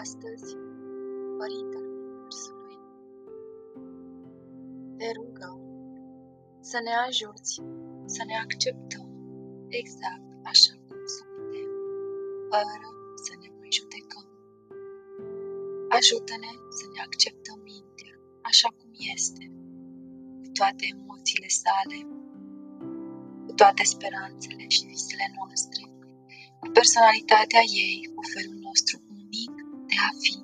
Astăzi, Părintele Universului, te rugăm să ne ajuți să ne acceptăm exact așa cum suntem, fără să ne mai judecăm. Ajută-ne să ne acceptăm mintea așa cum este, cu toate emoțiile sale, cu toate speranțele și visele noastre, cu personalitatea ei, cu felul nostru unic de a fi.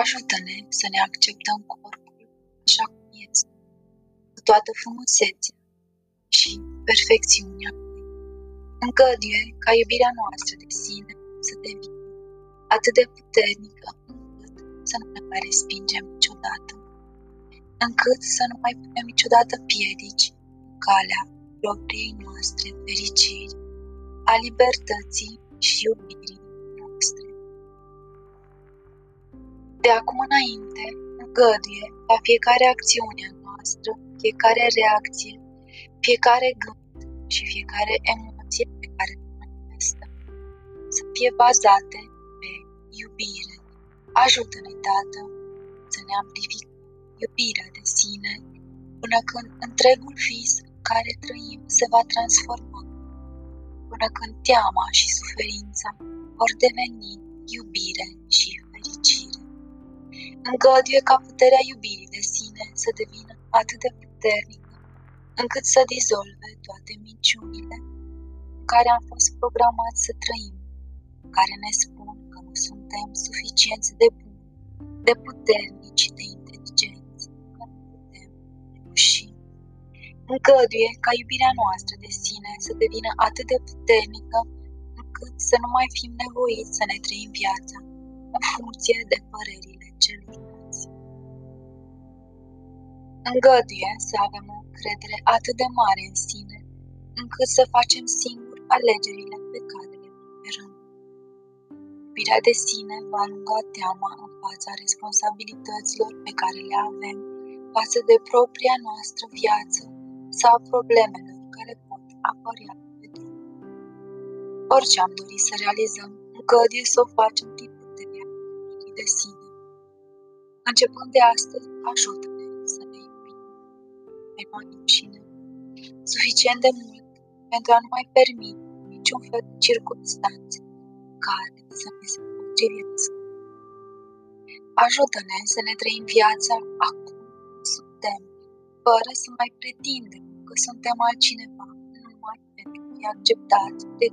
Ajută-ne să ne acceptăm corpul așa cum este, cu toată frumusețea și perfecțiunea lui. Încăduie ca iubirea noastră de sine să devină atât de puternică încât să nu ne mai respingem niciodată, încât să nu mai punem niciodată piedici în calea propriei noastre fericiri, a libertății și iubirii De acum înainte, îngăduie la fiecare acțiune noastră, fiecare reacție, fiecare gând și fiecare emoție pe care le manifestăm să fie bazate pe iubire. Ajută-ne, Tată, să ne amplificăm iubirea de sine până când întregul vis în care trăim se va transforma, până când teama și suferința vor deveni iubire și fericire. Îngăduie ca puterea iubirii de sine să devină atât de puternică încât să dizolve toate minciunile în care am fost programați să trăim, care ne spun că nu suntem suficienți de buni, de puternici, de inteligenți, că nu putem reuși. Îngăduie ca iubirea noastră de sine să devină atât de puternică încât să nu mai fim nevoiți să ne trăim viața în funcție de părerile celorlalți. Îngăduie să avem o încredere atât de mare în sine, încât să facem singuri alegerile pe care le preferăm. Iubirea de sine va alunga teama în fața responsabilităților pe care le avem față de propria noastră viață sau problemelor care pot apărea pe drum. Orice am dorit să realizăm, îngăduie să o facem prin puterea iubirii de sine. Începând de astăzi, ajută-ne să ne iubim pe noi înșine, suficient de mult pentru a nu mai permite niciun fel de circunstanțe care să ne se potrivească. Ajută-ne să ne trăim viața acum suntem, fără să mai pretindem că suntem altcineva, numai pentru a fi acceptați de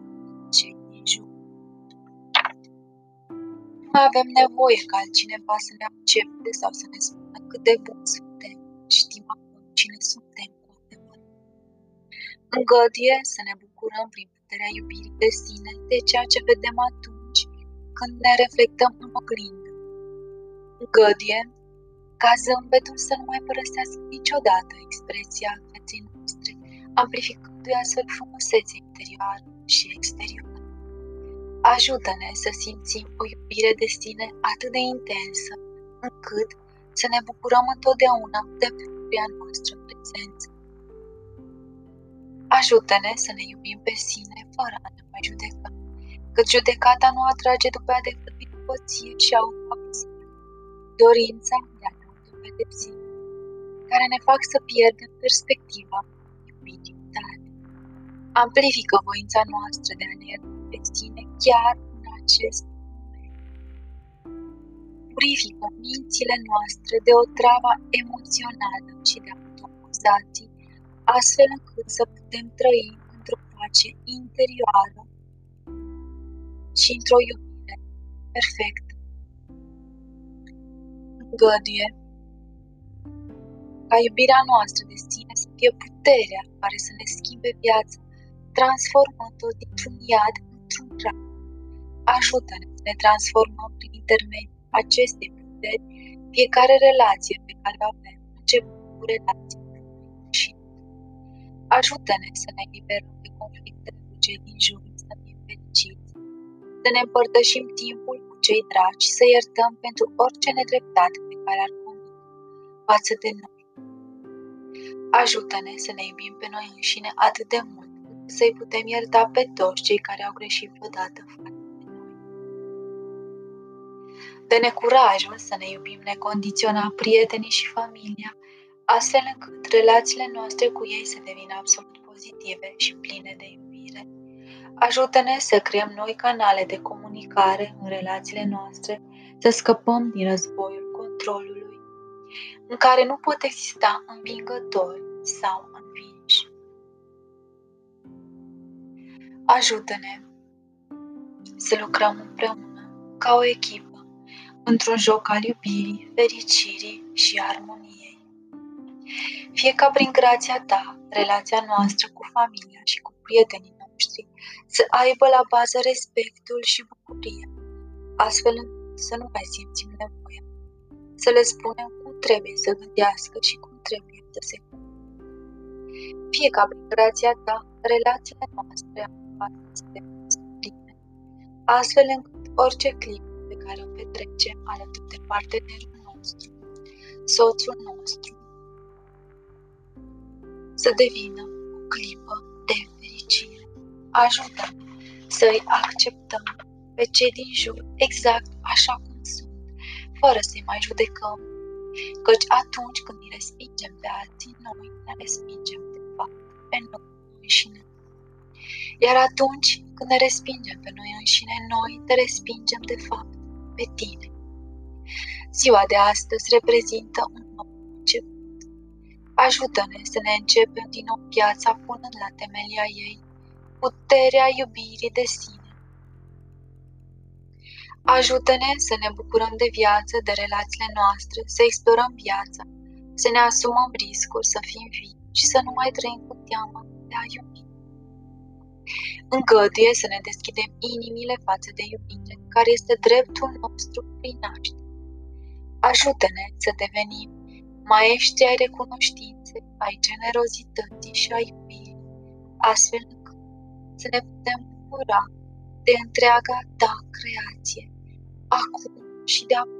cei mai avem nevoie ca altcineva să ne accepte sau să ne spună cât de bun suntem. Știm acum cine suntem cu adevărat. Îngăduie să ne bucurăm prin puterea iubirii de sine de ceea ce vedem atunci când ne reflectăm în oglindă. Îngăduie ca zâmbetul să nu mai părăsească niciodată expresia vieții noastre, amplificându-i astfel frumusețea interioară și exterioară. Ajută-ne să simțim o iubire de sine atât de intensă, încât să ne bucurăm întotdeauna de propria noastră prezență. Ajută-ne să ne iubim pe sine fără a ne mai judeca, căci judecata nu atrage după ea decât vinovăție și autoabuzare, dorința de a ne pedepsi, care ne fac să pierdem perspectiva iubirii tale. Amplifică voința noastră de a ne ierta pe sine chiar în acest moment. Purifică mințile noastre de o travă emoțională și de autoacuzații, astfel încât să putem trăi într-o pace interioară și într-o iubire perfectă. Îngăduie ca iubirea noastră de sine să fie puterea care să ne schimbe viața, transformând-o dintr-un iad într-un rai. Ajută-ne să ne transformăm prin intermediul acestei puteri fiecare relație pe care o avem, începând cu relația și Ajută-ne să ne liberăm de conflictele cu cei din jur, să fim fericiți, să ne împărtășim timpul cu cei dragi, să iertăm pentru orice nedreptate pe care ar comite față de noi Ajută-ne să ne iubim pe noi înșine atât de mult, să-i putem ierta pe toți cei care au greșit vreodată față de noi. Dă-ne curajul să ne iubim necondiționat prietenii și familia, astfel încât relațiile noastre cu ei să devină absolut pozitive și pline de iubire. Ajută-ne să creăm noi canale de comunicare în relațiile noastre, să scăpăm din războiul controlului, în care nu pot exista învingători sau Ajută-ne să lucrăm împreună ca o echipă într-un joc al iubirii, fericirii și armoniei. Fie ca prin grația ta, relația noastră cu familia și cu prietenii noștri să aibă la bază respectul și bucuria, astfel încât să nu mai simțim nevoia să le spunem cum trebuie să gândească și cum trebuie să se Fie ca prin grația ta, relațiile noastre să pline, astfel încât orice clip pe care o petrecem alături de partenerul nostru, soțul nostru, să devină o clipă de fericire. Ajută să-i acceptăm pe cei din jur exact așa cum sunt, fără să-i mai judecăm, căci atunci când îi respingem pe alții, noi ne respingem de fapt pe noi înșine. Iar atunci când ne respingem pe noi înșine, noi te respingem de fapt pe tine. Ziua de astăzi reprezintă un nou început Ajută-ne să ne începem din nou viața punând la temelia ei puterea iubirii de sine. Ajută-ne să ne bucurăm de viață, de relațiile noastre, să explorăm viața, să ne asumăm riscuri, să fim vii și să nu mai trăim cu teama de a iubi. Îngăduie să ne deschidem inimile față de iubire, care este dreptul nostru prin naștere. Ajută-ne să devenim maestri ai recunoștinței, ai generozității și ai iubirii, astfel încât să ne putem bucura de întreaga ta creație, acum și de apoi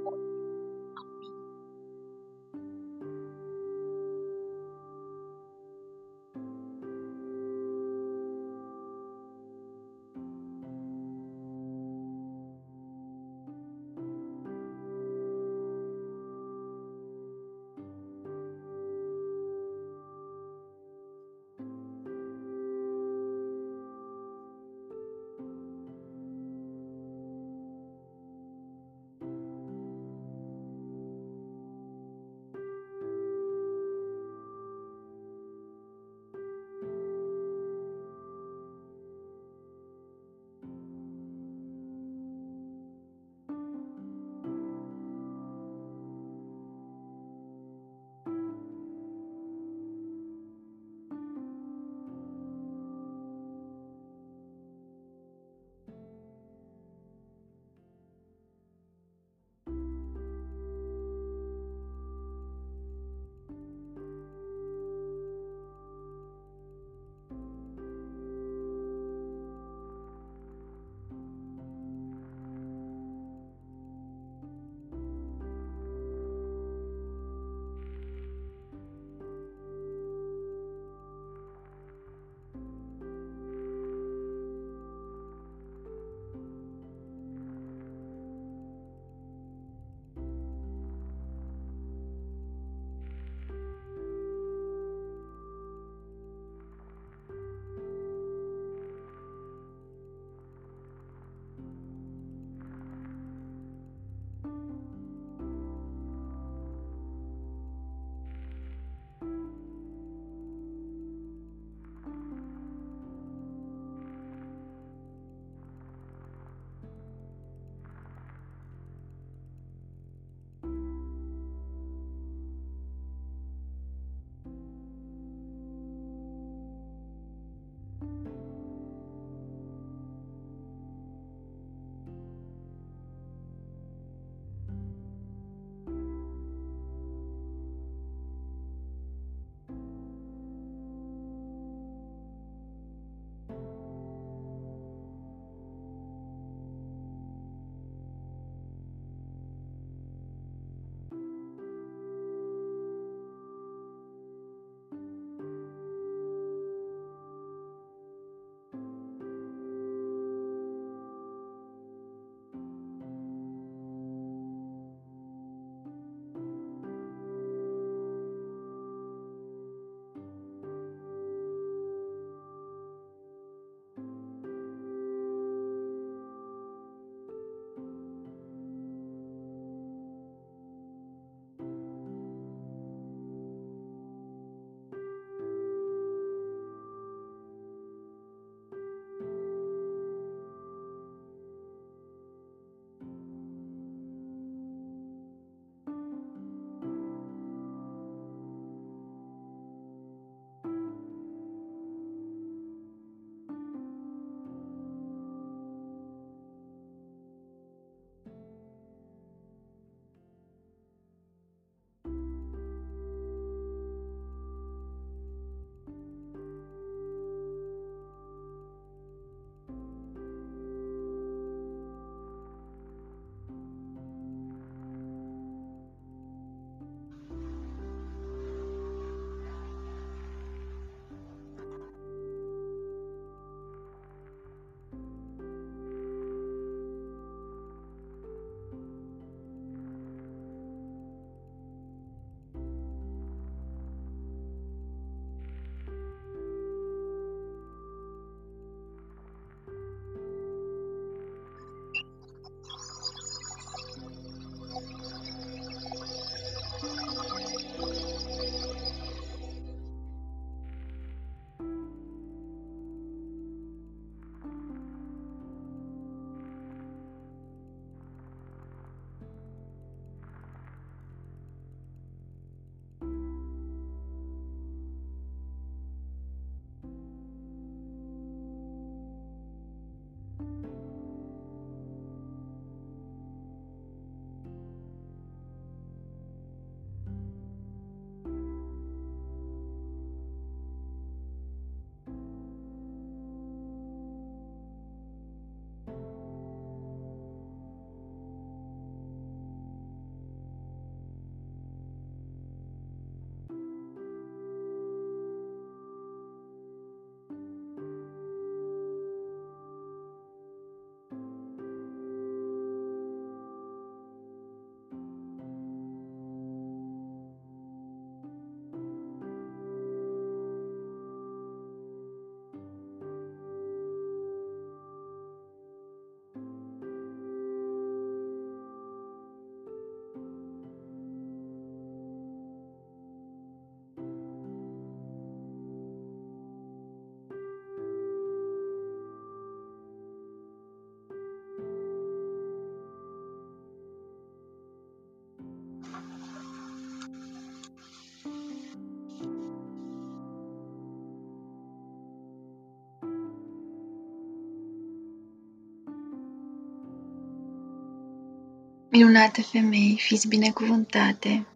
Minunate femei, fiți binecuvântate.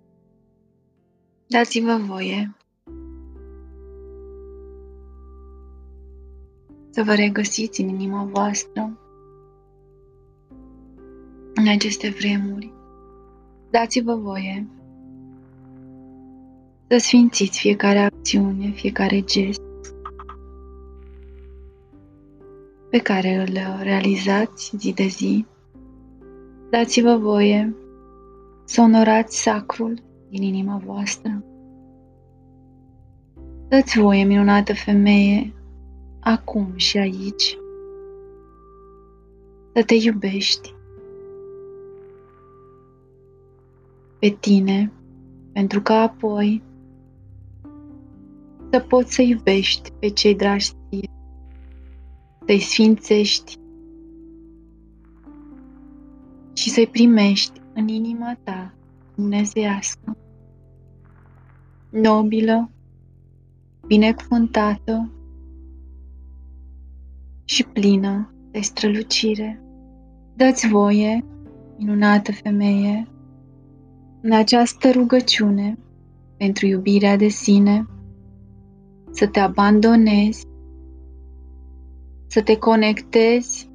Dați-vă voie să vă regăsiți în inima voastră în aceste vremuri. Dați-vă voie să sfințiți fiecare acțiune, fiecare gest pe care îl realizați zi de zi. Dați-vă voie să onorați sacrul din inima voastră. Dați voie, minunată femeie, acum și aici, să te iubești pe tine, pentru că apoi să poți să iubești pe cei dragi ție, să-i sfințești și să-i primești în inima ta dumnezeiască, nobilă, binecuvântată și plină de strălucire. Dă-ți voie, minunată femeie, în această rugăciune pentru iubirea de sine, să te abandonezi, să te conectezi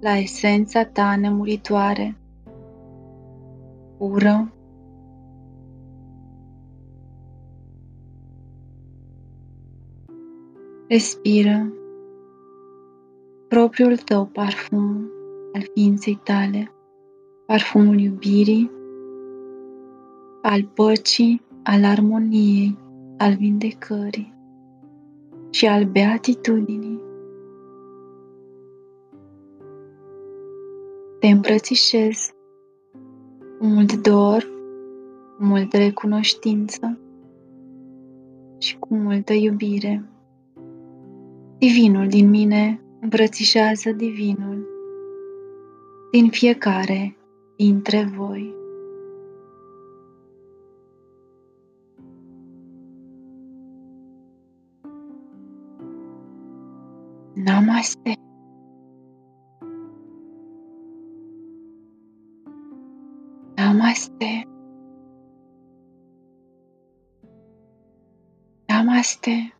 la esența ta nemuritoare, pură, respiră propriul tău parfum al ființei tale, parfumul iubirii, al păcii, al armoniei, al vindecării și al beatitudinii. Te îmbrățișez cu mult dor, cu multă recunoștință și cu multă iubire. Divinul din mine îmbrățișează divinul din fiecare dintre voi. Namaste. Namaste. Namaste.